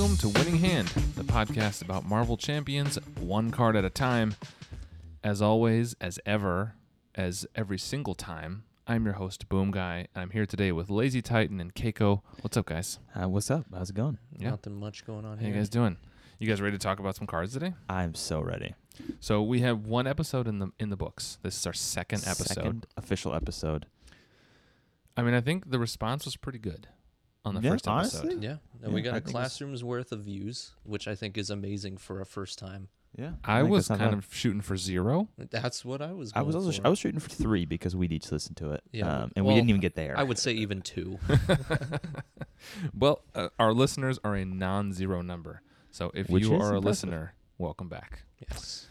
Welcome to Winning Hand, the podcast about Marvel Champions, one card at a time. As always, as ever, as every single time, I'm your host, Boom Guy, and I'm here today with Lazy Titan and Keiko. What's up, guys? Uh, what's up? How's it going? Yeah. Nothing much going on here. How here. you guys doing? You guys ready to talk about some cards today? I'm so ready. So we have one episode in the in the books. This is our second episode. Second official episode. I mean, I think the response was pretty good on the Yeah, first episode. honestly. Yeah, and we got I a think it's- classroom's worth of views, which I think is amazing for a first time. Yeah. I think was kind bad. of shooting for zero. That's what I was. I was also sh- I was shooting for three because we'd each listen to it. Yeah, Um, and well, we didn't even get there. I would say even two. well, uh, our listeners are a non-zero number. So if Which you is are a listener, welcome back. yes.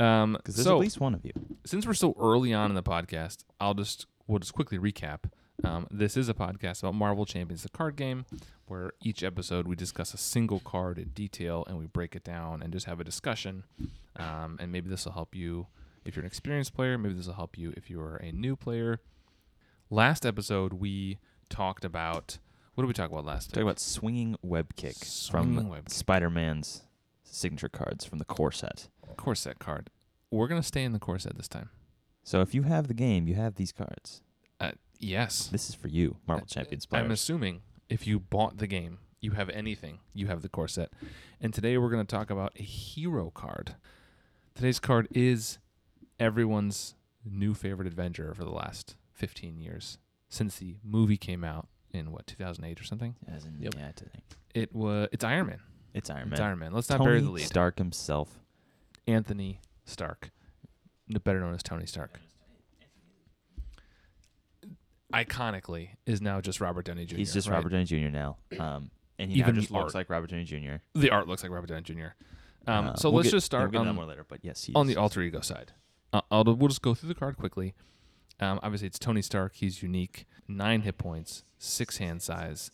Um, because there's so at least one of you. since we're so early on in the podcast, I'll just we'll just quickly recap. Um, this is a podcast about Marvel Champions, the card game, where each episode we discuss a single card in detail and we break it down and just have a discussion. Um, and maybe this will help you if you're an experienced player. Maybe this will help you if you're a new player. Last episode we talked about what did we talk about last? Time? Talk about swinging web kick Swinging from web. Spider-Man's signature cards from the core set. core set card. We're gonna stay in the core set this time. So if you have the game, you have these cards. Yes, This is for you, Marvel Champions players. I'm assuming if you bought the game, you have anything, you have the core set. And today we're gonna talk about a hero card. Today's card is everyone's new favorite Avenger for the last 15 years since the movie came out in what 2008 or something. As in, Yep. yeah, I think. It was it's Iron Man. It's Iron Man. It's. Iron Man. Let's not Tony bury the lead. Stark himself. Anthony Stark, better known as Tony Stark. Iconically, is now just Robert Downey Jr. He's just right? Robert Downey Jr. now. Um, and he Even now just the looks art. like Robert Downey Jr. The art looks like Robert Downey Jr. Um, Uh, so we'll let's get- just yeah, we'll start that on, more later, but yes, on the alter ego side. Uh, I'll, we'll just go through the card quickly. Um, obviously, it's Tony Stark. He's unique. Nine hit points, six hand size,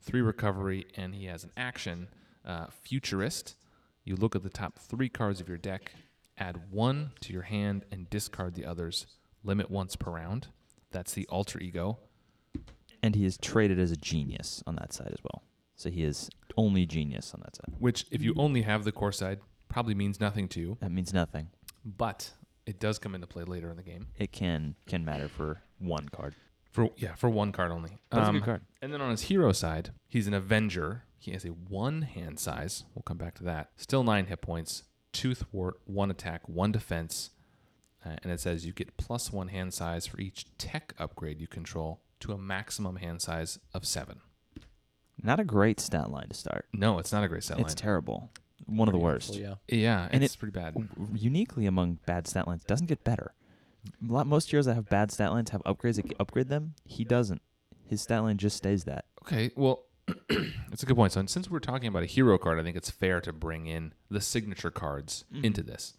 three recovery, and he has an action. Uh, futurist. You look at the top three cards of your deck, add one to your hand, and discard the others. Limit once per round. That's the alter ego. and he is traded as a genius on that side as well. So he is only genius on that side. Which, if you only have the core side, probably means nothing to you. That means nothing. But it does come into play later in the game. It can can matter for one card. For yeah, for one card only. That's a Um, good card. And then on his hero side, he's an Avenger. He has a one hand size. We'll come back to that. Still nine hit points, two thwart, one attack, one defense. Uh, and it says you get plus one hand size for each tech upgrade you control to a maximum hand size of seven. Not a great stat line to start. No, it's not a great set line. It's terrible. One of the worst. awful, yeah. yeah, And it's it- pretty bad. Uniquely among bad stat lines, doesn't get better. A lot, most heroes that have bad stat lines have upgrades that can upgrade them. He doesn't. His stat line just stays that. Okay, well, it's a good point. So since we're talking about a hero card, I think it's fair to bring in the signature cards Mm. into this.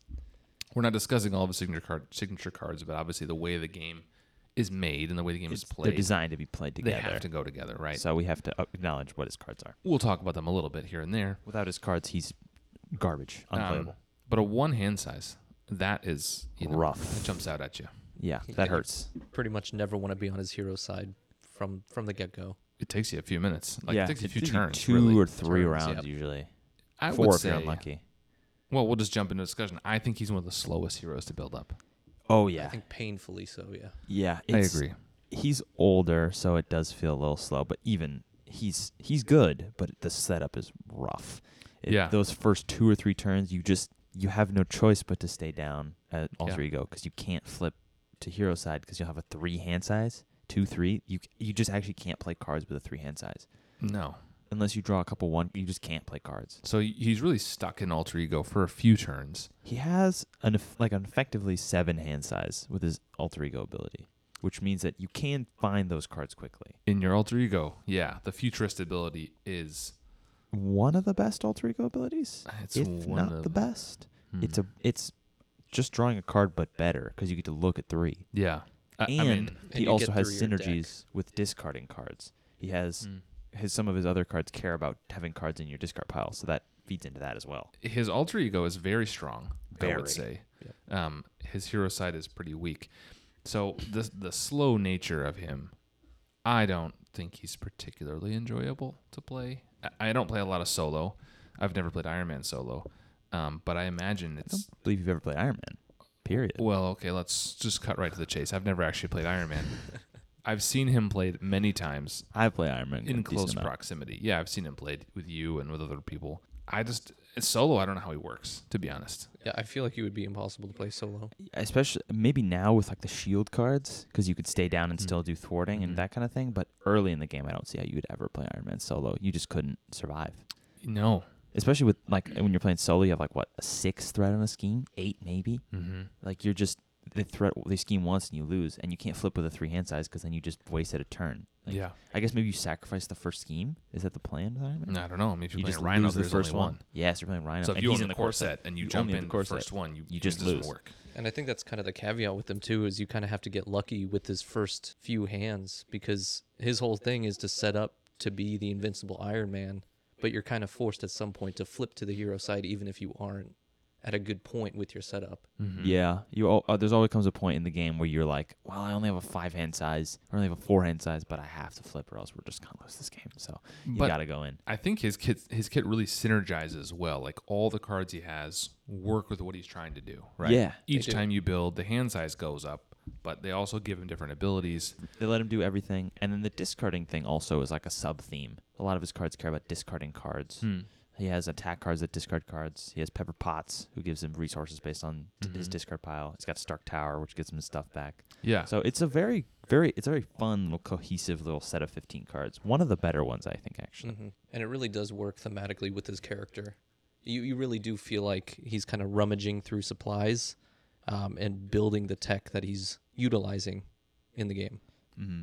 We're not discussing all of the signature card signature cards, but obviously the way the game is made and the way the game is played. They're designed to be played together. they have to go together, right? So we have to acknowledge what his cards are. we'll talk about them a little bit here and there. Without his cards, he's garbage, Um, unplayable. but a one hand size, that is you know, Rough. It jumps out at you. yeah, Yeah. that hurts. Pretty much never want to be on his hero side from from the get go. It takes you a few minutes. Like yeah, it takes you a few takes turns. two really. or three Turns, rounds yep. usually. I Four would if you're say. unlucky. Well, we'll just jump into discussion. I think he's one of the slowest heroes to build up. Oh yeah, I think painfully so. Yeah. yeah. I it's- agree. He's older, so it does feel a little slow. But even he's he's good, but the setup is rough. It- Yeah. those first two or three turns, you just you have no choice but to stay down at alter Yeah. ego because you can't flip to hero side because you'll have a three hand size, two three. You you just actually can't play cards with a three hand size No. Unless you draw a couple one. You just can't play cards. So he's really stuck in alter ego for a few turns. He has an like an effectively seven hand size with his alter ego ability, which means that you can find those cards quickly. In your alter ego, yeah, the futurist ability is One of the best alter ego abilities, it's if one not of the best. Hmm. It's a it's just drawing a card, but better because you get to look at three. yeah. I, and I mean, he you also has through your deck. synergies with discarding cards. He has mm. His some of his other cards care about having cards in your discard pile, so that feeds into that as well. his alter ego is very strong. I would say. Um, his hero side is pretty weak. So the the slow nature of him, I don't think he's particularly enjoyable to play I- I don't play a lot of solo. I've never played Iron Man solo, um, but I imagine it's. I don't believe you've ever played Iron Man. Period. well. Okay, let's just cut right to the chase. I've never actually played Iron Man. I've seen him played many times I play Iron Man in close amount. proximity. Yeah, I've seen him played with you and with other people. I just it's solo. I don't know how he works, to be honest. Yeah, I feel like he would be impossible to play solo. especially maybe now with like the shield cards because you could stay down and Mhm. still do thwarting and that kind of thing. But early in the game, I don't see how you would ever play Iron Man solo. You just couldn't survive. No. Especially with like when you're playing solo, you have like what a six threat on a scheme, eight maybe. Mm-hmm. Like you're just the threat they scheme once and you lose, and you can't flip with a three hand size because then you just wasted a turn. Like, yeah. I guess maybe you sacrifice the first scheme. Is that the plan? with Iron Man? I don't know. Maybe you're You just Rhino, lose the first one. one. Yes, you're playing Rhino. So if and you he's own in the the core set and you, You jump only own in the core first set. one, you, You just lose. work. And I think that's kind of the caveat with him too, is you kind of have to get lucky with his first few hands because his whole thing is to set up to be the invincible Iron Man, but you're kind of forced at some point to flip to the hero side even if you aren't at a good point with your setup. Mhm. Yeah, you. al- Uh, there's always comes a point in the game where you're like, well, I only have a five hand size, I only have a four hand size, but I have to flip or else we're just gonna lose this game. So you But gotta go in. I think his kit his kit really synergizes well. Like all the cards he has work with what he's trying to do. Right. Yeah. Each time you build, the hand size goes up, but they also give him different abilities. They let him do everything, and then the discarding thing also is like a sub theme. A lot of his cards care about discarding cards. Hmm. He has attack cards that discard cards. He has Pepper Potts, who gives him resources based on t- his discard pile. He's got Stark Tower, which gives him his stuff back. Yeah. So it's a very, very, it's a very fun, little cohesive little set of 15 cards. One of the better ones, I think, actually. hmm And it really does work thematically with his character. You you really do feel like he's kind of rummaging through supplies, um, and building the tech that he's utilizing in the game. Mm-hmm.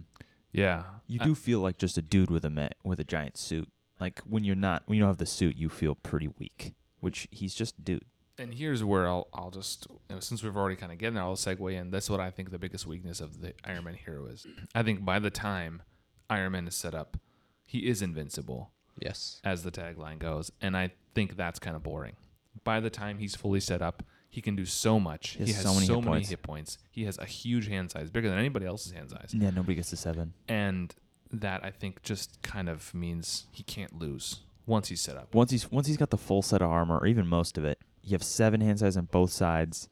yeah. You I- do feel like just a dude with a me- with a giant suit. Like when you're not, when you don't have the suit, you feel pretty weak. Which he's just dude. And here's where I'll I'll just you know, since we've already kind of getting there, I'll segue in. That's what I think the biggest weakness of the Iron Man hero is. I think by the time Iron Man is set up, he is invincible, Yes. as the tagline goes, and I think that's kind of boring. By the time he's fully set up, he can do so much. He He has has, so many hit many points. hit points. He has a huge hand size, bigger than anybody else's hand size, Yeah, nobody gets to seven. and that I think just kind of means he can't lose once he's set up. Once he's once he's got the full set of armor, or even most of it, you have seven hand size on both sides.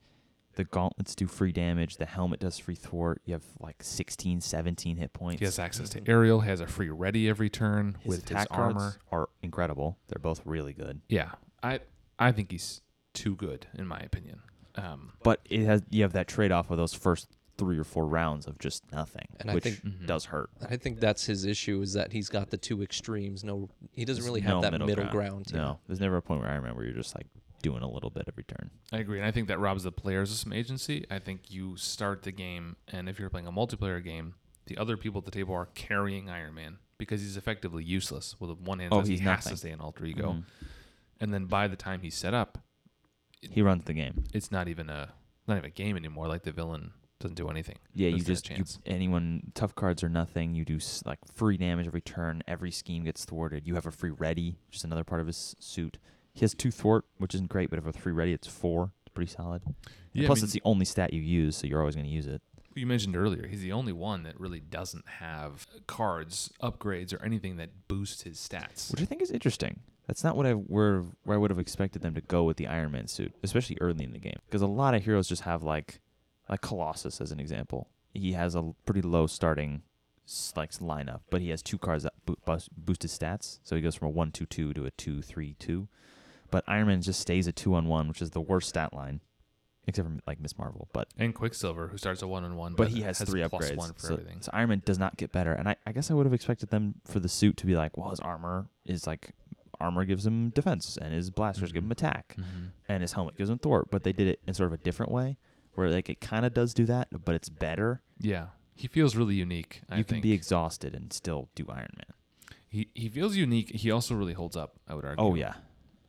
The gauntlets do free damage. The helmet does free thwart. You have like 16, 17 hit points. He has access to Mhm. aerial. Has a free ready every turn his with attack his armor. cards are incredible. They're both really good. Yeah, I I think he's too good in my opinion. Um, But it has you have that trade off of those first three or four rounds of just nothing, And I which think- Mhm. does hurt. I think that's his issue is that he's got the two extremes. No, he doesn't There's really no have that middle middle, ground. ground. No, there's never a point where I remember you're just like doing a little bit every turn. I agree, and I think that robs the players of some agency. I think you start the game, and if you're playing a multiplayer game, the other people at the table are carrying Iron Man because he's effectively useless. With the one hand, Oh, size, he's he has to nothing. stay in alter ego, Mhm. and then by the time he's set up, He runs the game. it's not even a not even a game anymore. Like the villain doesn't do anything. Yeah, you Doesn't have a just you, anyone tough cards are nothing. You do s- like free damage every turn. Every scheme gets thwarted. You have a free ready, which is another part of his suit. He has two thwart, which isn't great, but if a three ready, it's four. It's pretty solid. Yeah, I plus, mean- it's the only stat you use, so you're always going to use it. You mentioned earlier, he's the only one that really doesn't have cards, upgrades, or anything that boosts his stats. which I think is interesting. That's not what I were where I would have expected them to go with the Iron Man suit, especially early in the game, because a lot of heroes just have like like Colossus as an example. He has a pretty low starting like lineup, but he has two cards that boost, boost his stats, so he goes from a one two two to a two three two. But Iron Man just stays a two on one, which is the worst stat line, except for like Miss Marvel. But and Quicksilver, who starts a one on one, but he has, three plus upgrades. one for so, everything. so Iron Man does not get better. And I, I guess I would have expected them for the suit to be like, well, his armor is like armor gives him defense, and his blasters give him attack, Mhm. and his helmet gives him thwart. But they did it in sort of a different way, where like it kind of does do that, but it's better. Yeah, he feels really unique. I you can think. be exhausted and still do Iron Man. He he feels unique. He also really holds up. I would argue. Oh yeah,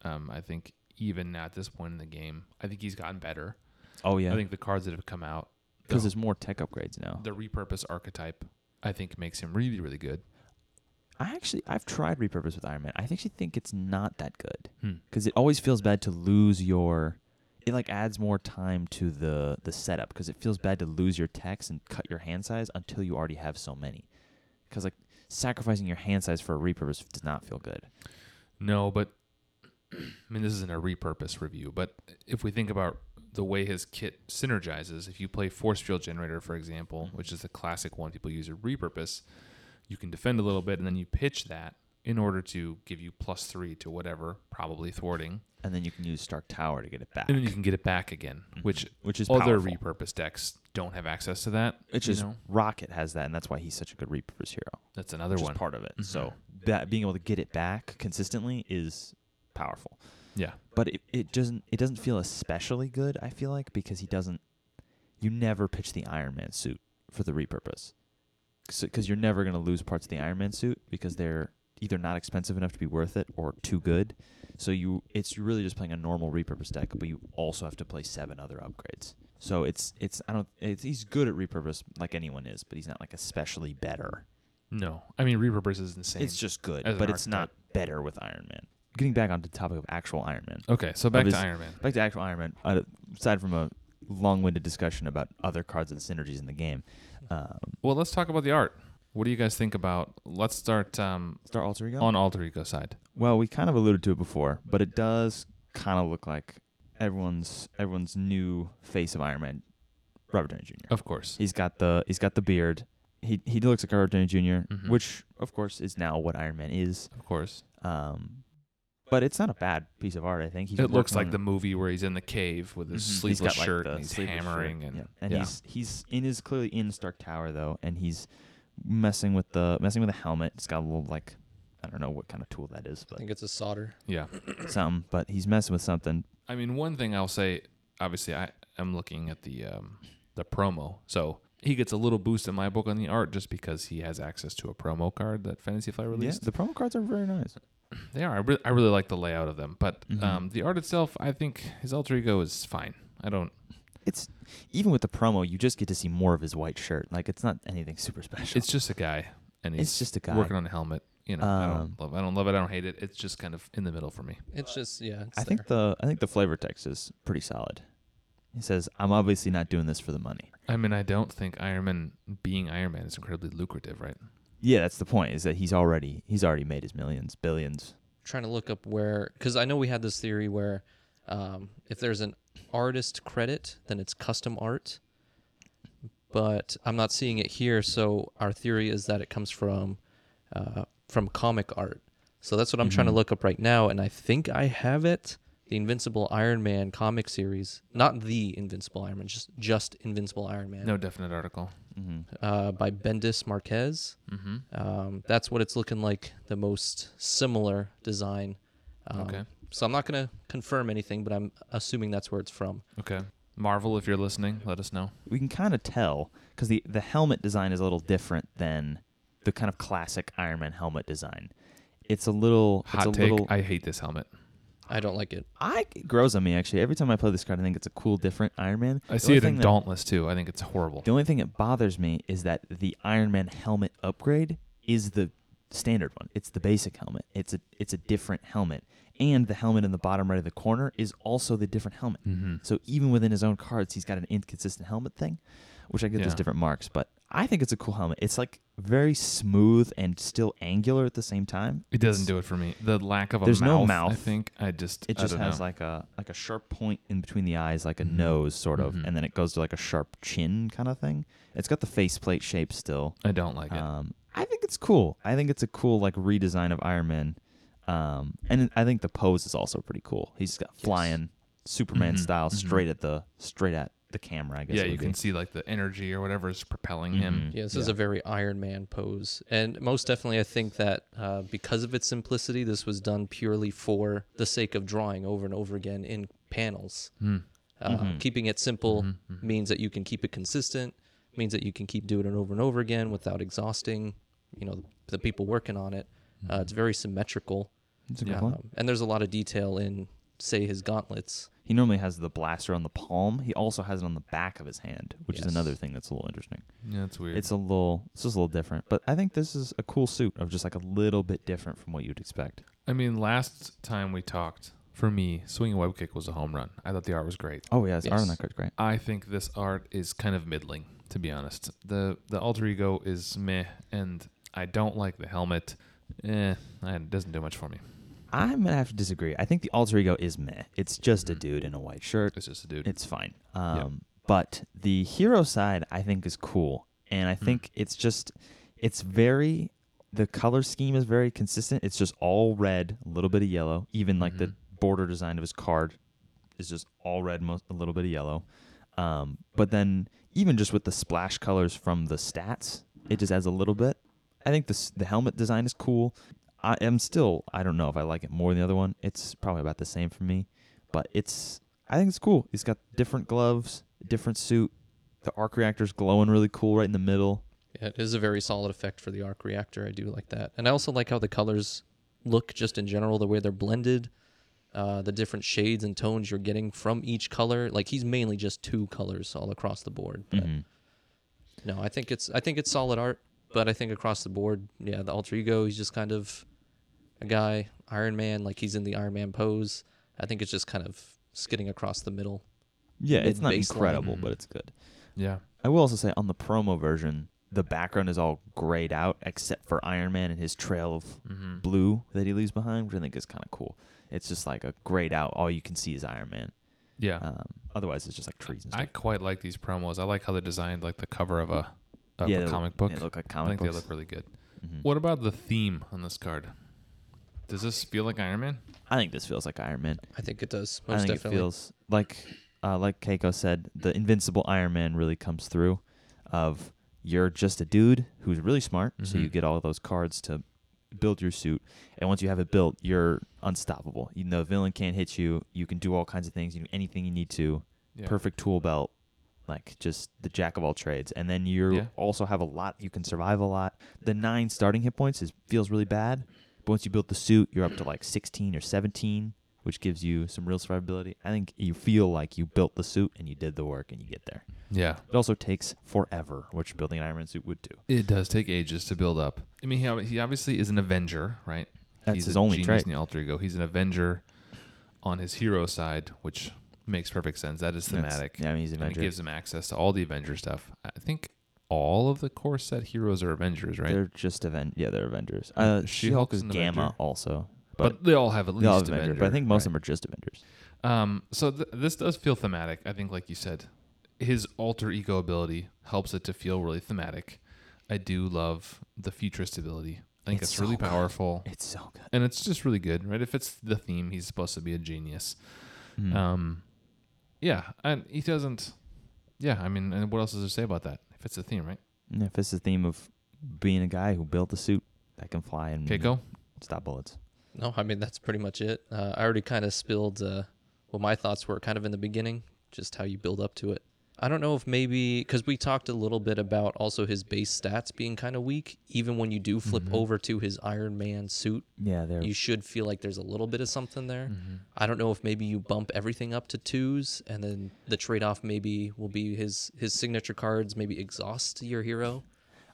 Um, I think even at this point in the game, I think he's gotten better. oh yeah, I think the cards that have come out, because there's more tech upgrades now. the repurpose archetype, I think makes him really really good. I actually I've tried repurpose with Iron Man. I actually think it's not that good. Hmm. because it always feels bad to lose your it like adds more time to the the setup because it feels bad to lose your text and cut your hand size until you already have so many. Because like sacrificing your hand size for a repurpose does not feel good. No, but I mean, this isn't a repurpose review, but if we think about the way his kit synergizes, if you play Force Field Generator, for example, which is the classic one people use at repurpose, you can defend a little bit and then you pitch that in order to give you plus three to whatever, probably thwarting, And then you can use Stark Tower to get it back. and then you can get it back again, which which is other powerful. repurpose decks don't have access to that. It's you just know? Rocket has that, and that's why he's such a good repurpose hero. that's another which one. is part of it. Mhm. So that being able to get it back consistently is powerful. yeah, But it, it doesn't it doesn't feel especially good. I feel like because he doesn't. You never pitch the Iron Man suit for the repurpose, because you're never gonna lose parts of the Iron Man suit because they're either not expensive enough to be worth it or too good. So you it's really just playing a normal repurpose deck, but you also have to play seven other upgrades. So it's it's I don't it's, he's good at repurpose like anyone is, but he's not like especially better. no, I mean repurpose is insane. It's just good, but it's not better with Iron Man. Getting back onto the topic of actual Iron Man. okay. So back his- to Iron Man. Back to actual Iron Man. Uh, aside from a long-winded discussion about other cards and synergies in the game, um, Well, let's talk about the art. What do you guys think about? Let's start um, Star Alter Ego. on alter ego side. Well, we kind of alluded to it before, but it does kind of look like everyone's everyone's new face of Iron Man, Robert Downey Jr. Of course. He's got the he's got the beard. He he looks like Robert Downey junior Mhm. which of course is now what Iron Man is. Of course. Um, but it's not a bad piece of art. I think he's it looks working like on- the movie where he's in the cave with his Mhm. He's sleeveless got, like, shirt the and he's sleeveless shirt, hammering and yeah. and yeah. he's he's in his clearly in Stark Tower though, and he's messing with the messing with the helmet. It's got a little like I don't know what kind of tool that is, but I but think it's a solder. yeah. something. But he's messing with something. I mean, one thing I'll say, obviously, I am looking at the um, the promo, so he gets a little boost in my book on the art just because he has access to a promo card that Fantasy Flight Yeah, released. the promo cards are very nice. They are. I, re- I really like the layout of them, but Mhm. um, the art itself, I think his alter ego is fine. I don't. It's even with the promo, you just get to see more of his white shirt. Like it's not anything super special. It's just a guy, and he's It's just a guy. working on a helmet. You know, I Um, don't love. I don't love it. I don't hate it. It's just kind of in the middle for me. It's just yeah. It's I think the I think the flavor text is pretty solid. He says, "I'm obviously not doing this for the money." I mean, I don't think Iron Man being Iron Man is incredibly lucrative, right? Yeah, that's the point. Is that he's already he's already made his millions, billions. trying to look up where because I know we had this theory where um, if there's an artist credit, then it's custom art. But I'm not seeing it here, so our theory is that it comes from uh, from comic art. So that's what I'm trying to Mhm. look up right now, and I think I have it. The Invincible Iron Man comic series, not the Invincible Iron Man, just just Invincible Iron Man, No definite article. Mm-hmm. uh, by Bendis Marquez. Mm-hmm. Um, that's what it's looking like, the most similar design. Um, Okay. So I'm not going to confirm anything, but I'm assuming that's where it's from. Okay. Marvel, if you're listening, let us know. We can kind of tell because the the helmet design is a little different than the kind of classic Iron Man helmet design. It's a little. Hot it's a take. little. I hate this helmet. I don't like it. I it grows on me actually. Every time I play this card, I think it's a cool, different Iron Man. I The see only it in thing that- Dauntless too. I think it's horrible. The only thing that bothers me is that the Iron Man helmet upgrade is the standard one. It's the basic helmet. It's a it's a different helmet, and the helmet in the bottom right of the corner is also the different helmet. Mm-hmm. So even within his own cards, he's got an inconsistent helmet thing, which I get Yeah. those different marks. But I think it's a cool helmet. It's like very smooth and still angular at the same time. It doesn't do it for me. The lack of a There's mouth. no I think I just. It just has know. like a like a sharp point in between the eyes, like a Mhm. nose sort of, Mhm. and then it goes to like a sharp chin kind of thing. It's got the faceplate shape still. I don't like it. Um, I think it's cool. I think it's a cool like redesign of Iron Man. Um, and I think the pose is also pretty cool. He's got Yes. flying Superman Mhm, style mhm. straight at the straight at the camera. I guess. yeah, you can be. see like the energy or whatever is propelling him. Mhm. Yeah, this is a very Iron Man pose. And most definitely, I think that uh, because of its simplicity, this was done purely for the sake of drawing over and over again in panels. Mm. Uh, Mhm. Keeping it simple Mhm, mhm. means that you can keep it consistent, means that you can keep doing it over and over again without exhausting, you know, the people working on it. Uh, it's very symmetrical. It's a good Yeah. one. Um, and there's a lot of detail in, say, his gauntlets. He normally has the blaster on the palm. He also has it on the back of his hand, which Yes. is another thing that's a little interesting. Yeah, it's weird. It's a little, it's just a little different. But I think this is a cool suit of just like a little bit different from what you'd expect. I mean, last time we talked, for me, swinging web kick was a home run. I thought the art was great. Oh yeah, his art on Yes. that card's great. I think this art is kind of middling, to be honest. the The alter ego is meh, and I don't like the helmet. Eh, it doesn't do much for me. I'm gonna have to disagree. I think the alter ego is meh. It's just a Mhm. dude in a white shirt. It's just a dude. It's fine. Um, But the hero side, I think, is cool, and I Hmm. think it's just, it's very, the color scheme is very consistent. It's just all red, a little bit of yellow. Even like the Mhm. border design of his card is just all red, most a little bit of yellow. Um, but then even just with the splash colors from the stats, it just adds a little bit. I think the the helmet design is cool. I am still I don't know if I like it more than the other one. It's probably about the same for me, but it's I think it's cool. He's got different gloves, different suit. The arc reactor's glowing really cool right in the middle. Yeah, it is a very solid effect for the arc reactor. I do like that, and I also like how the colors look just in general, the way they're blended, uh, the different shades and tones you're getting from each color. Like he's mainly just two colors all across the board. But Mhm. no, I think it's I think it's solid art, but I think across the board, yeah, the alter ego, he's just kind of a guy, Iron Man, like he's in the Iron Man pose. I think it's just kind of skidding across the middle. Yeah, it's not Mid-baseline. incredible, Mhm. but it's good. yeah. I will also say on the promo version, the background is all grayed out except for Iron Man and his trail of Mm-hmm. blue that he leaves behind, which I think is kind of cool. It's just like a grayed out. All you can see is Iron Man. Yeah. Um, otherwise, it's just like trees and I quite like these promos. I like how they designed like the cover of a, of yeah, a comic look, book. They look like I think books. they look really good. Mhm. What about the theme on this card? Does this feel like Iron Man? I think this feels like Iron Man. I think it does I think definitely. it feels like, uh, like Keiko said, the invincible Iron Man really comes through. Of you're just a dude who's really smart, so you Mhm. get all of those cards to build your suit, and once you have it built, you're unstoppable. Even though the villain can't hit you, you can do all kinds of things. You do anything you need to. Yeah. Perfect tool belt, like just the jack of all trades. And then you Yeah. also have a lot. You can survive a lot. The nine starting hit points is feels really bad, but once you build the suit, you're up to like 16 or 17, which gives you some real survivability. I think you feel like you built the suit and you did the work and you get there. Yeah. It also takes forever, which building an Iron Man suit would do. It does take ages to build up. I mean, he, he obviously is an Avenger, right? That's he's his only genius trait. in the alter ego. He's an Avenger on his hero side, which makes perfect sense. That is That's- thematic. Yeah, I mean, he's an and it gives him access to all the Avenger stuff. I think all of the core set heroes are Avengers, right? They're just Aven- Yeah, they're Avengers. Uh, She-Hulk She-Hulk is Gamma Avenger. also, but, but, they all have at least all have Avenger, Avengers. But I think most right? of them are just Avengers. Um, so th- this does feel thematic. I think, like you said, his alter ego ability helps it to feel really thematic. I do love the futurist ability. I think It's it's, really so good. powerful, It's so good. and it's just really good, right? If it's the theme, he's supposed to be a genius. Mm. Um, yeah, and he doesn't. Yeah, I mean, and what else does there say about that? If it's the theme, right? And if it's the theme of being a guy who built a suit that can fly and Keiko. stop bullets. No, I mean that's pretty much it. Uh, I already kind of spilled uh, what my thoughts were kind of in the beginning, just how you build up to it. I don't know if maybe because we talked a little bit about also his base stats being kind of weak. Even when you do flip Mhm. over to his Iron Man suit, Yeah, they're you should feel like there's a little bit of something there. Mm-hmm. I don't know if maybe you bump everything up to twos, and then the trade off maybe will be his his signature cards maybe exhaust your hero.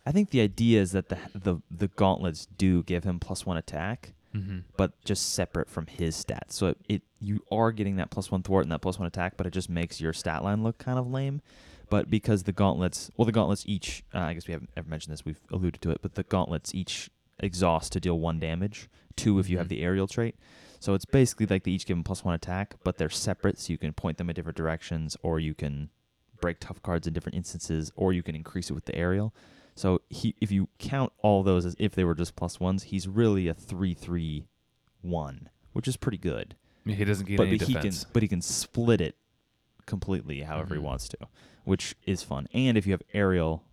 I think the idea is that the the the gauntlets do give him plus one attack, Mm-hmm. but just separate from his stats. So it, it you are getting that plus one thwart and that plus one attack, but it just makes your stat line look kind of lame. But because the gauntlets, well, the gauntlets each, uh, I guess we haven't ever mentioned this, we've alluded to it, but the gauntlets each exhaust to deal one damage, two if you have Mhm. the aerial trait. So it's basically like they each give him plus one attack, but they're separate, so you can point them in different directions, or you can break tough cards in different instances, or you can increase it with the aerial. So he, if you count all those as if they were just plus ones, he's really a three three one, which is pretty good. he doesn't get But any he can, defense. but he can split it completely however Mhm. he wants to, which is fun. And if you have aerial,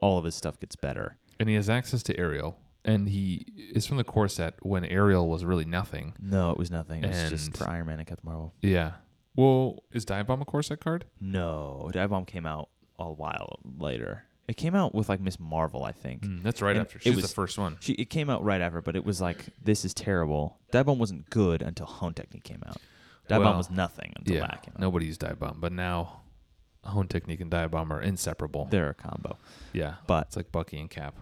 all of his stuff gets better. and he has access to aerial, and he is from the core set when aerial was really nothing. No, it was nothing. It was just for Iron Man and Captain Marvel. Yeah. Well, is Dive-Bomb a core set card? No, Dive Bomb came out a while later. It came out with like Miss Marvel, I think. Mm, that's right And after. it She's was- the first one. She it came out right after, but it was like this is terrible. Dive Bomb wasn't good until Hone Technique came out. Dive Well, Bomb was nothing until Yeah. that came out. Nobody used Dive-Bomb, but now Hone Technique and Dive-Bomb are inseparable. They're a combo. yeah. But It's like Bucky and Cap.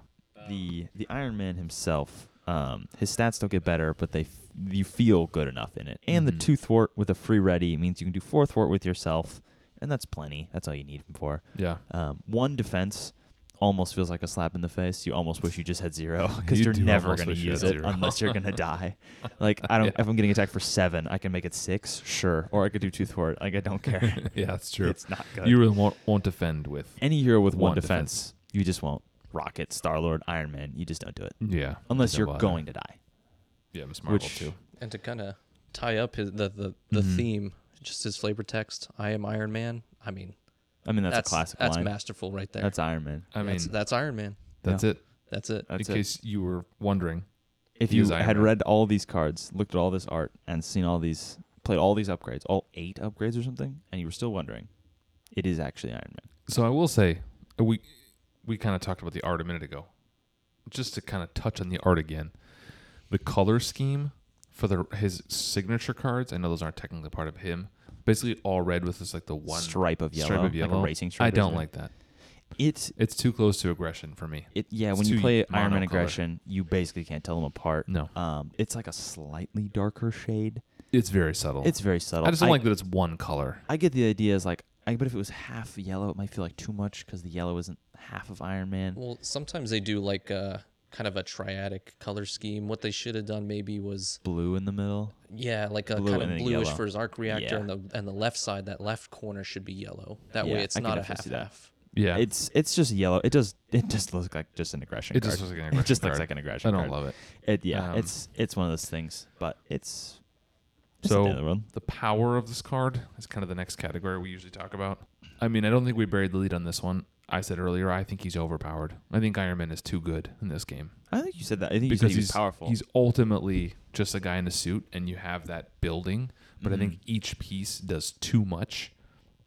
the the Iron Man himself, um, his stats don't get better, but they f- you feel good enough in it. And Mhm. the two thwart with a free ready means you can do four thwart with yourself, and that's plenty. That's all you need him for. Yeah. Um, one defense, almost feels like a slap in the face. You almost wish you just had zero because You you're never going to use it zero. unless you're going to die. Like I don't. Yeah. If I'm getting attacked for seven, I can make it six, sure, or I could do tooth for it. Like I don't care. yeah, that's true. It's not good. You really won't, won't defend with. Any hero with one, One defense, you just won't. Rocket, Star Lord, Iron Man, you just don't do it Yeah. unless you're bother. going to die. Yeah, Miss Marvel which- too. And to kind of tie up his, the the, the Mhm. theme, just his flavor text, I am Iron Man. I mean, I mean, that's, that's a classic that's line. masterful right there. That's Iron Man. I mean, that's, that's Iron Man. that's it. That's it. That's In it. case you were wondering. if He you is Iron had Man. read all these cards, looked at all this art, and seen all these, played all these upgrades, all eight upgrades or something, and you were still wondering, it is actually Iron Man. So I will say, we we kind of talked about the art a minute ago. Just to kind of touch on the art again, the color scheme for the his signature cards. I know those aren't technically part of him. Basically, all red with just like the one stripe of yellow, stripe of like yellow. a racing stripe. I don't something. like that. It's It's too close to aggression for me. it. Yeah, It's when you play Iron Man aggression, you basically can't tell them apart. No, Um, it's like a slightly darker shade. it's very subtle. It's very subtle. I just don't like that it's one color. I get the idea is like, I, but if it was half yellow, it might feel like too much because the yellow isn't half of Iron Man. Well, sometimes they do like uh, kind of a triadic color scheme. What they should have done maybe was Blue in the middle. yeah, like a Blue kind of then bluish yellow. for his arc reactor, Yeah. and the and the left side, that left corner should be yellow. That Yeah, way, it's I not a half see half. Yeah, It's it's just yellow. It does it just looks like just an aggression it card. just looks like an it aggression just looks like an aggression I don't card. love it. It yeah, Um, it's it's one of those things, but it's, it's So- the end of the world. The power of this card is kind of the next category we usually talk about. I mean, I don't think we buried the lead on this one. I said earlier, I think he's overpowered. I think Iron Man is too good in this game I think you said that. I think you because said he he's powerful. He's ultimately just a guy in a suit, and you have that building. But I think Mhm. each piece does too much.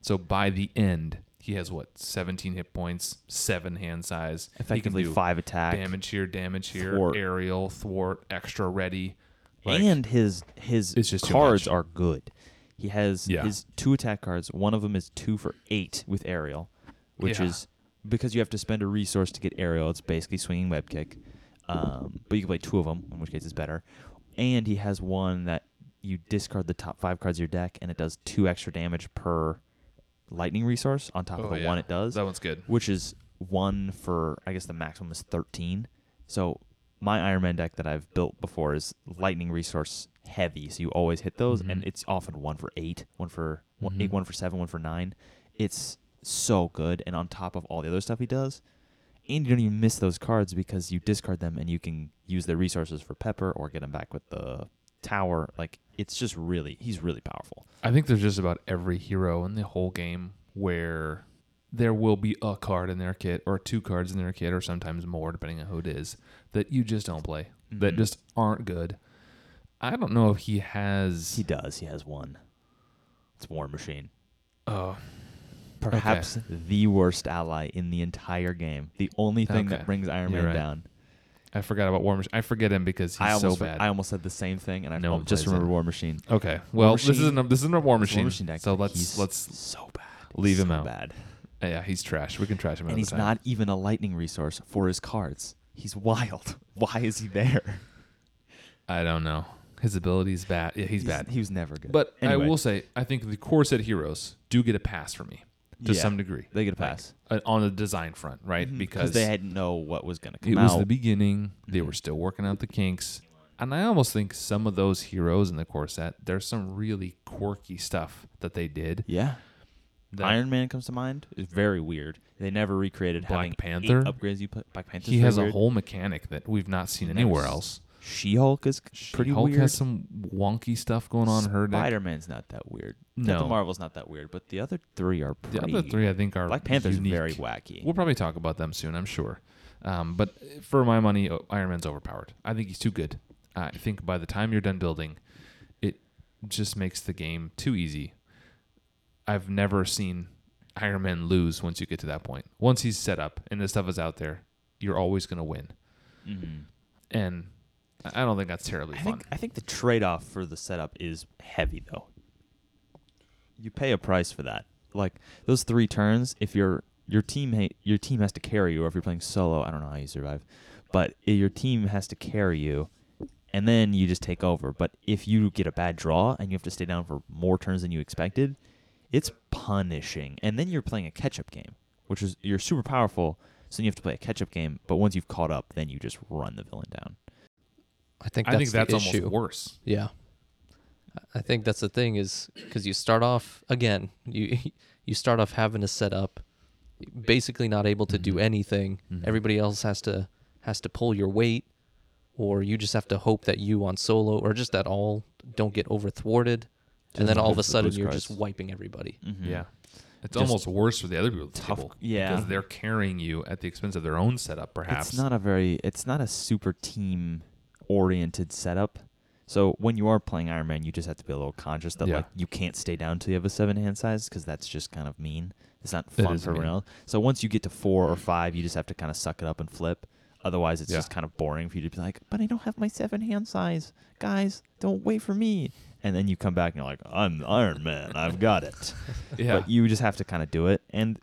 So by the end, he has what 17 hit points, seven hand size. effectively he can do five attack, damage here, damage here, thwart. aerial, thwart, extra ready. Like, and his his cards are good. He has Yeah. his two attack cards. One of them is two for eight with aerial, which Yeah. is because you have to spend a resource to get aerial. It's basically swinging web kick, um, but you can play two of them, in which case it's better. And he has one that you discard the top five cards of your deck, and it does two extra damage per lightning resource on top of Oh, the yeah. one it does that one's good. which is one for I guess the maximum is 13. So my Iron Man deck that I've built before is lightning resource heavy, so you always hit those, and Mhm. it's often one for eight, one for one, Mhm. eight, one for seven, one for nine. It's so good, and on top of all the other stuff he does, and you don't even miss those cards because you discard them and you can use their resources for Pepper or get them back with the tower. Like it's just really, he's really powerful. I think there's just about every hero in the whole game where there will be a card in their kit or two cards in their kit or sometimes more depending on who it is that you just don't play that Mhm. just aren't good. I don't know if he has He does. He has one. It's War Machine. oh perhaps the worst ally in the entire game. The only thing Okay. that brings Iron You're Man right. down. I forgot about War Machine. I forget him because he's I almost so bad. I almost said the same thing, and I No just remember. War Machine. okay. Well, this isn't a, this isn't a War Machine. War Machine deck. so let's he's let's so bad. leave so him out. Bad. yeah, he's trash. We can trash him And he's not even a lightning resource for his cards. He's wild. Why is he there? I don't know. His ability's bad. Yeah, he's, bad. He was never good. But Anyway. I will say, I think the core set heroes do get a pass for me to Yeah, some degree. they get a pass uh, on the design front, right? Mhm, Because they hadn't know what was going to come it was out. the beginning. They were Mhm. still working out the kinks. And I almost think some of those heroes in the core set, there's some really quirky stuff that they did. yeah. That Iron Man comes to mind. It's very weird. They never recreated Black having Panther? eight upgrades. You put Black Panther. he has a whole mechanic that we've not seen anywhere else. She Hulk is pretty Hulk weird. has some wonky stuff going on in her deck. Spider Man's not that weird. No. Captain Marvel's not that weird, but the other three are pretty. The other three, I think, are Black Panther's unique. very wacky. We'll probably talk about them soon, I'm sure. Um, but for my money, uh, Iron Man's overpowered. I think he's too good. I think by the time you're done building, it just makes the game too easy. I've never seen Iron Man lose once you get to that point. Once he's set up and the stuff is out there, you're always going to win. Mhm. And I don't think that's terribly I fun. think I think the trade off for the setup is heavy though. You pay a price for that. Like those three turns, if your your team ha- your team has to carry you, or if you're playing solo, I don't know how you survive, but your team has to carry you, and then you just take over. But if you get a bad draw and you have to stay down for more turns than you expected, it's punishing. And then you're playing a catch up game, which is you're super powerful So you have to play a catch up game. But once you've caught up, then you just run the villain down. I think I that's think that's the almost issue. worse. Yeah. I- I think that's the thing is because you start off again, you you start off having to set up, basically not able to do Mhm. anything. Mhm. Everybody else has to has to pull your weight, or you just have to hope that you on solo or just at all don't get over thwarted, Just and then all of a sudden you're cards. just wiping everybody. Mhm. Yeah. It's Just almost worse for the other people at the tough- table. yeah. Because they're carrying you at the expense of their own setup, perhaps. It's not a very it's not a super team oriented setup. So when you are playing Iron Man, you just have to be a little conscious that Yeah. like you can't stay down till you have a seven hand size because that's just kind of mean. It's not fun is for everyone else. So once you get to four or five, you just have to kind of suck it up and flip. Otherwise, it's Yeah. just kind of boring for you to be like, "But I don't have my seven hand size, guys. Don't wait for me." And then you come back and you're like, "I'm Iron Man. I've got it." yeah. but you just have to kind of do it. And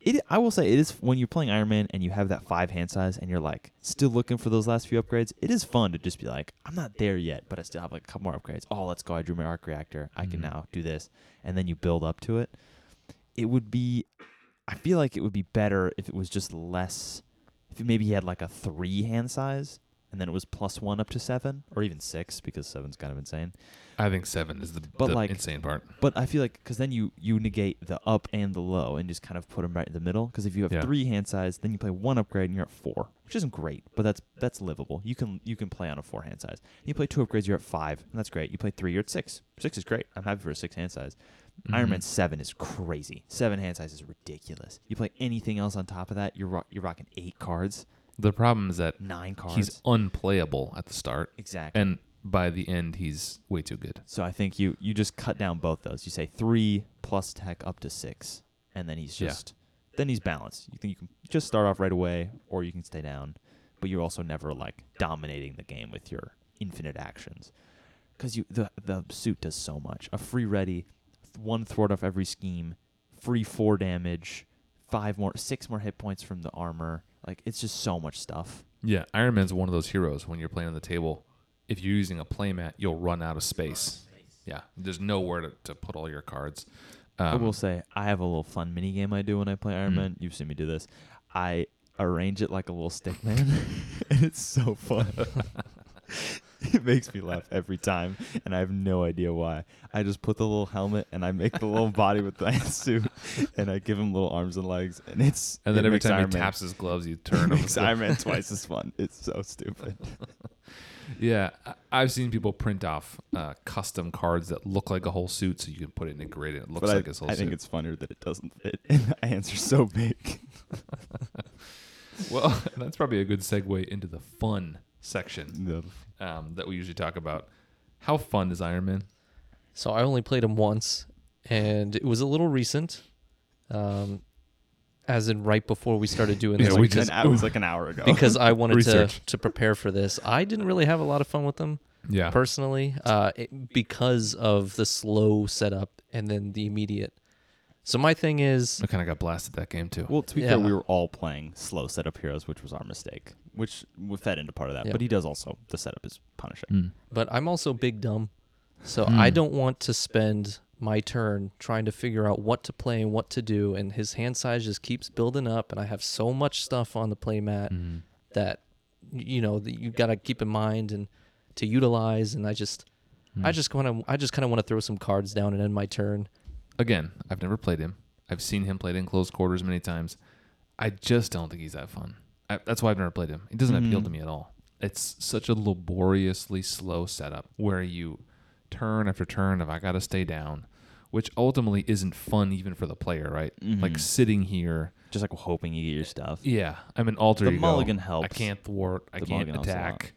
it, I will say, it is when you're playing Iron Man and you have that five hand size and you're like still looking for those last few upgrades. It is fun to just be like, I'm not there yet, but I still have like a couple more upgrades. Oh, let's go! I drew my arc reactor. I can Mhm. now do this, and then you build up to it. It would be, I feel like it would be better if it was just less. If maybe he had like a three hand size. And then it was plus one up to seven, or even six, because seven's kind of insane. I think seven is the, But, the like, insane part. But I feel like because then you you negate the up and the low and just kind of put them right in the middle. Because if you have Yeah. three hand size, then you play one upgrade and you're at four, which isn't great, but that's that's livable. You can you can play on a four hand size. You play two upgrades, you're at five, and that's great. You play three, you're at six. Six is great. I'm happy for a six hand size. Iron Mhm. Man seven is crazy. Seven hand size is ridiculous. You play anything else on top of that, you're ro- you're rocking eight cards, The problem is that nine cards. he's unplayable at the start, exactly. and by the end, he's way too good. So I think you you just cut down both those. You say three plus tech up to six, and then he's Yeah. just then he's balanced. You can you can just start off right away, or you can stay down, but you're also never like dominating the game with your infinite actions, because you the the suit does so much. A free ready, one thwart off every scheme, free four damage, five more six more hit points from the armor. Like it's just so much stuff. Yeah, Iron Man's one of those heroes when you're playing on the table. If you're using a playmat, you'll run out of space. Yeah, there's nowhere to, to put all your cards. I Um, will say I have a little fun mini game I do when I play Iron Mm. Man. You've seen me do this. I arrange it like a little stick man, and it's so fun. it makes me laugh every time, and I have no idea why. I just put the little helmet and I make the little body with the suit, and I give him little arms and legs, and it's and then it every time Iron he Man- taps his gloves, you turn him. Iron Man twice as fun. It's so stupid. Yeah, I- I've seen people print off uh, custom cards that look like a whole suit, so you can put it in a grid and it looks but like I, his whole I suit. think it's funnier that it doesn't fit, and the hands are so big. well, that's probably a good segue into the fun section The- um, that we usually talk about. How fun is Iron Man? So I only played him once, and it was a little recent, um, as in right before we started doing Yeah, this. we just- an, it was like an hour ago. because I wanted to to prepare for this. I didn't really have a lot of fun with them Yeah, personally, uh, it, because of the slow setup and then the immediate. So my thing is, I kind of got blasted that game too. Well, to be Yeah. fair, we were all playing slow setup heroes, which was our mistake, which we fed into part of that. Yeah. But he does also the setup is punishing. Mm. but I'm also big dumb, so Hmm. I don't want to spend my turn trying to figure out what to play and what to do. And his hand size just keeps building up, and I have so much stuff on the playmat Mhm. that you know that you got to keep in mind and to utilize. And I just, I Mm. just want to, I just kind of want to throw some cards down and end my turn. again, I've never played him. I've seen him played in close quarters many times. I just don't think he's that fun. I, that's why I've never played him. it doesn't appeal to Mhm. me at all. It's such a laboriously slow setup where you turn after turn of I got to stay down, which ultimately isn't fun even for the player, right? Like Mhm. sitting here. Just like hoping you get your stuff. Yeah, I'm an alter The ego. mulligan I can't thwart. I The can't mulligan helps a lot. attack.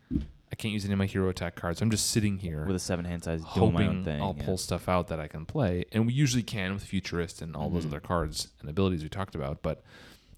I can't use any of my hero attack cards. I'm just sitting here With a seven hand size, doing my own thing. I'll yeah. pull stuff out that I can play, and we usually can with futurist and all those Mhm. other cards and abilities we talked about. But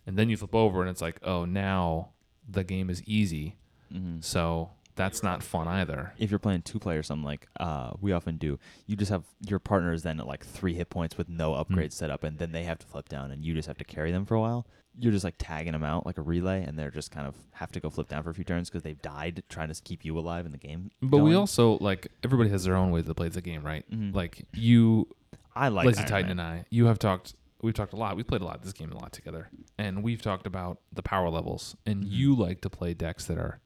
and then you flip over and it's like, oh, now the game is easy, Mhm. so that's not fun either. If you're playing two player, something like uh, we often do, you just have your partner is then at like three hit points with no upgrades set up, and then they have to flip down, and you just have to carry them for a while. You're just like tagging them out like a relay, and they're just kind of have to go flip down for a few turns because they've died trying to keep you alive in the game. But we also like everybody has their own way that plays the game, right? Mhm. Like you, I like Lazy Iron Titan Man. and I, you have talked we've talked a lot. We played a lot this game a lot together, and we've talked about the power levels. And Mhm. you like to play decks that are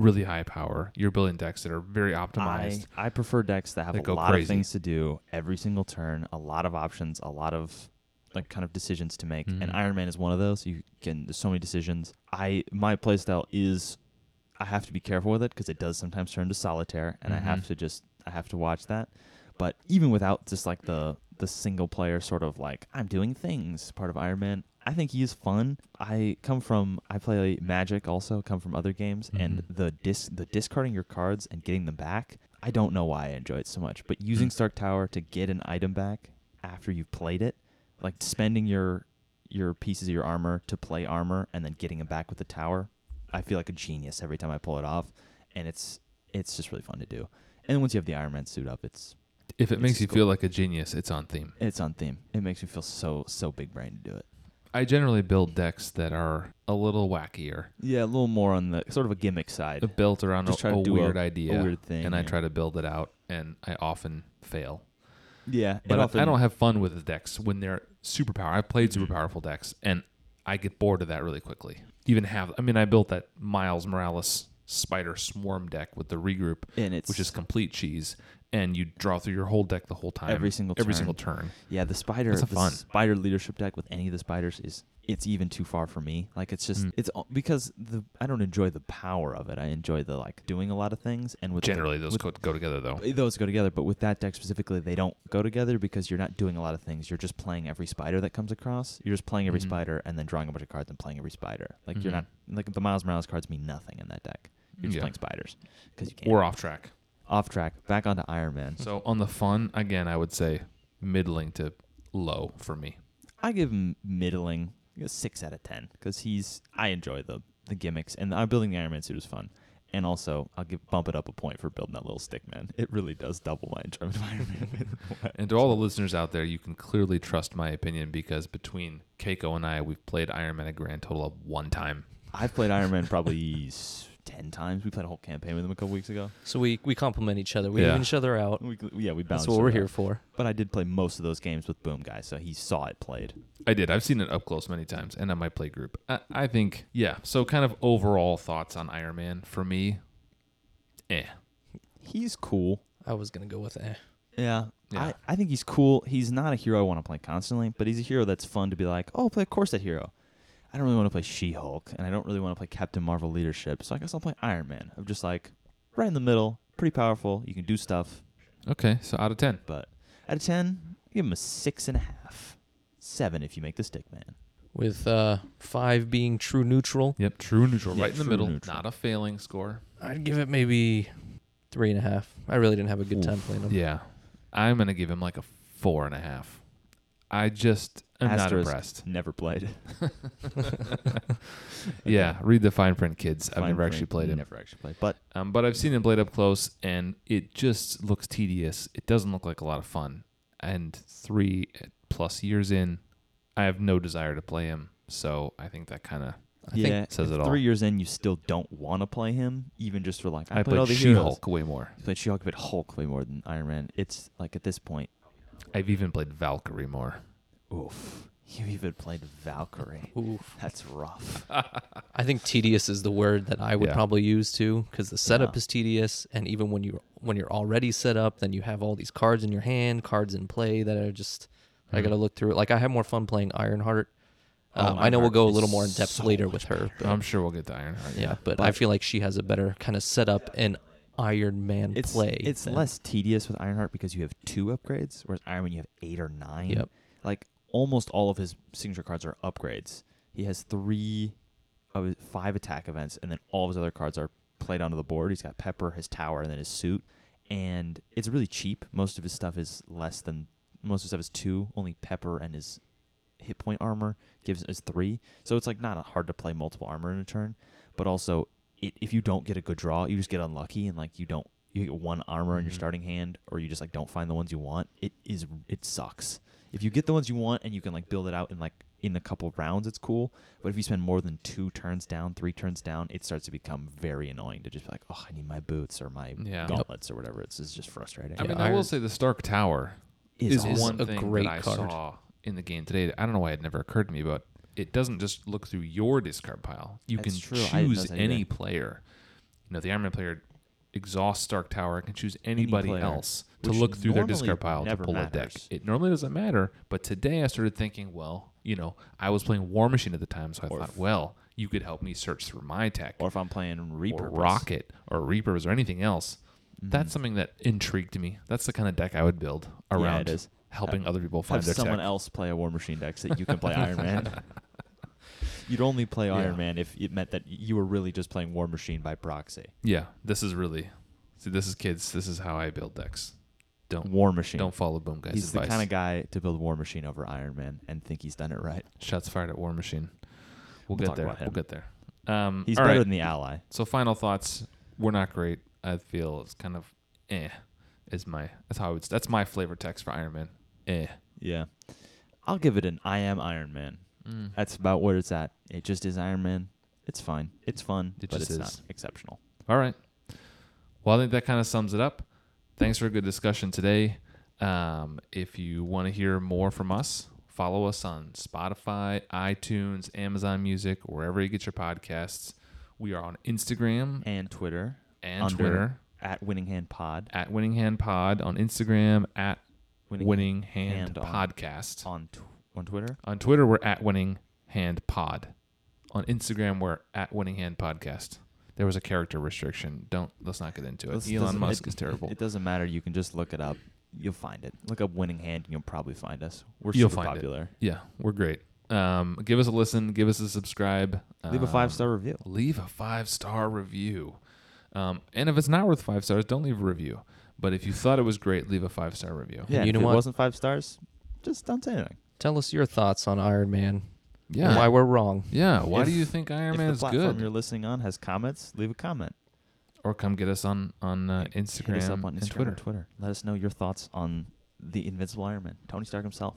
really high power. You're building decks that are very optimized. I, I prefer decks that have That a lot crazy. of things to do every single turn, a lot of options, a lot of like kind of decisions to make. And Mhm. Iron Man is one of those. You can there's so many decisions. I my playstyle is I have to be careful with it because it does sometimes turn to solitaire, and I have Mhm. to just I have to watch that. But even without just like the the single player sort of like I'm doing things part of Iron Man, I think he is fun. I come from I play Magic also, come from other games, and Mhm. the dis the discarding your cards and getting them back. I don't know why I enjoy it so much, but using Mm. Stark Tower to get an item back after you've played it, like spending your your pieces of your armor to play armor and then getting it back with the tower, I feel like a genius every time I pull it off, and it's it's just really fun to do. And then once you have the Iron Man suit up, it's if it it's makes you cool. feel like a genius, it's on theme. it's on theme. It makes me feel so so big brain to do it. I generally build decks that are a little wackier, Yeah, a little more on the sort of a gimmick side. built around Just a, a a- weird a idea, weird thing, and I try to build it out, and I often fail. Yeah, But I- often- I don't have fun with the decks when they're super power. I've played super Mhm. powerful decks, and I get bored of that really quickly. Even have I mean, I built that Miles Morales Spider Swarm deck with the regroup, and it's which is complete cheese, and you draw through your whole deck the whole time, Every single every turn. single turn. Yeah, the spider, the fun. spider leadership deck with any of the spiders is it's even too far for me. Like it's just Mm. it's because the I don't enjoy the power of it. I enjoy the like doing a lot of things and with the- Generally, those with- go, go together though. those go together. But with that deck specifically, they don't go together because you're not doing a lot of things. You're just playing every spider that comes across. You're just playing every Mhm. spider and then drawing a bunch of cards and playing every spider. Like you're Mhm. not like the Miles Morales cards mean nothing in that deck. You're just Yeah. playing spiders because you can't. Or off track. Off track. Back onto Iron Man. So on the fun, again, I would say middling to low for me. I give him middling, a six out of ten, because he's. I enjoy the the gimmicks, and I'm building the Iron Man suit is fun, and also I'll give bump it up a point for building that little stick man. It really does double my enjoyment of Iron Man. And to all the listeners out there, you can clearly trust my opinion because between Keiko and I, we've played Iron Man a grand total of one time. I've played Iron Man probably ten times. We played a whole campaign with him a couple weeks ago. So we we complement each other. We Yeah. even each other out. We, yeah, we bounced. That's what we're here for. But I did play most of those games with Boom Guy, so he saw it played. I did. I've seen it up close many times, and on my play group. I, I think, yeah. So, kind of overall thoughts on Iron Man for me. Eh. He's cool. I was gonna go with eh. Yeah. Yeah. I, I think he's cool. He's not a hero I want to play constantly, but he's a hero that's fun to be like, oh, play of course that hero. I don't really want to play She Hulk, and I don't really want to play Captain Marvel leadership, so I guess I'll play Iron Man. I'm just like right in the middle, pretty powerful. You can do stuff, Okay. So out of ten. but out of ten, I give him a six and a half, seven if you make the stick man. With uh, five being true neutral, Yep. True neutral. Yeah, right in the true middle. neutral. Not a failing score. I'd give it maybe three and a half. I really didn't have a good Oof. time playing them. Yeah. I'm gonna give him like a four and a half. I just am not impressed. Never played. Yeah. Read the fine print, kids. I've never print, actually played it. Never actually played, but Um, but I've seen him played up close, and it just looks tedious. It doesn't look like a lot of fun. And three plus years in, I have no desire to play him. So I think that kind of yeah, think says it all. Three years in, you still don't want to play him, even just for like I, I played played She. Hulk way more. I played She-Hulk, but Hulk way more than Iron Man. It's like at this point, I've even played Valkyrie more. oof. You even played Valkyrie. oof. That's rough. I think tedious is the word that I would Yeah. probably use too, because the setup Yeah. is tedious, and even when you when you're already set up, then you have all these cards in your hand, cards in play that are just I Mhm. gotta look through it. Like I have more fun playing Ironheart. Oh, Um, I know we'll Ironheart go a is little more in depth so later with her. But, I'm sure we'll get to Ironheart. yeah, but, But- I feel like she has a better kind of setup and Iron Man It's play. it's than- less tedious with Ironheart because you have two upgrades, whereas Iron Man you have eight or nine. Yep. Like almost all of his signature cards are upgrades. He has three of his five attack events, and then all of his other cards are played onto the board. He's got Pepper, his tower, and then his suit. And it's really cheap. Most of his stuff is less than most of his stuff is two. Only Pepper and his hit point armor gives is three. So it's like not hard to play multiple armor in a turn. But also, it, if you don't get a good draw, you just get unlucky and like you don't you get one armor in your Mhm. starting hand, or you just like don't find the ones you want. It is it sucks. If you get the ones you want and you can like build it out in like in a couple rounds, it's cool. But if you spend more than two turns down, three turns down, it starts to become very annoying to just be like, oh, I need my boots or my Yeah. gauntlets or whatever. It's, it's just frustrating. I Yeah, mean, I will say the Stark Tower It's is Is one a thing great that I card. saw in the game today. I don't know why it never occurred to me, but it doesn't just look through your discard pile. You That's can true. I didn't choose notice any player. You know, the Iron Man player exhausts Stark Tower. I can choose anybody player, else to which look through their normally discard pile to never pull a deck. matters. It normally doesn't matter, but today I started thinking, well, you know, I was playing War Machine at the time, so I thought, well, you could help me search through my tech Or if I'm playing Reaper, or Rocket or Reapers or anything else. Mm-hmm. That's something that intrigued me. That's the kind of deck I would build around it is. helping other people find have their someone tech. else play a War Machine deck so that you can play Iron Man. You'd only play Yeah. Iron Man if it meant that you were really just playing War Machine by proxy. Yeah, this is really. See, this is kids. This is how I build decks. Don't War Machine. don't follow Boom Guy's he's advice. the kind of guy to build War Machine over Iron Man and think he's done it right. Shots fired at War Machine. We'll, We'll get there. We'll get there. Um, He's better right. than the Ally. So final thoughts. We're not great. I feel it's kind of eh. Is my that's how I would. That's my flavor text for Iron Man. Eh. Yeah. I'll give it an I am Iron Man. Mm. That's about where it's at. It just is Iron Man. It's fine. It's fun, It but just it's is. not exceptional. All right. Well, I think that kind of sums it up. Thanks for a good discussion today. Um, if you want to hear more from us, follow us on Spotify, iTunes, Amazon Music, wherever you get your podcasts. We are on Instagram And Twitter and under Twitter at Winning Hand Pod at Winning Hand Pod, on Instagram at Winning Winning, Hand, Hand Podcast. on tw- on Twitter. On Twitter, we're at Winning Hand Pod. On Instagram, we're at Winning Hand Podcast. There was a character restriction. Don't let's not get into it. This Elon Musk it- is terrible. It doesn't matter. You can just look it up. You'll find it. Look up Winning Hand, and you'll probably find us. We're You'll super find it. popular. yeah, we're great. Um, give us a listen. Give us a subscribe. Leave a Um, five star review. Leave a five star review. Um, and if it's not worth five stars, don't leave a review. But if you thought it was great, leave a five star review. Yeah, you if know it what? wasn't five stars, just don't say anything. Tell us your thoughts on Iron Man. Yeah. And why we're wrong. yeah. Why do you think Iron if Man the is platform good? you're listening on has comments, leave a comment. Or come get us on on uh, Instagram, Hit us up on and Instagram Twitter. or Twitter. Let us know your thoughts on the Invincible Iron Man, Tony Stark himself.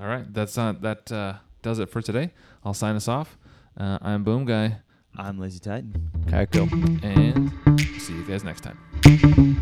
All right, that's uh, that uh, does it for today. I'll sign us off. Uh, I'm Boom Guy, I'm Lazy Titan. Kaiko. and see you guys next time.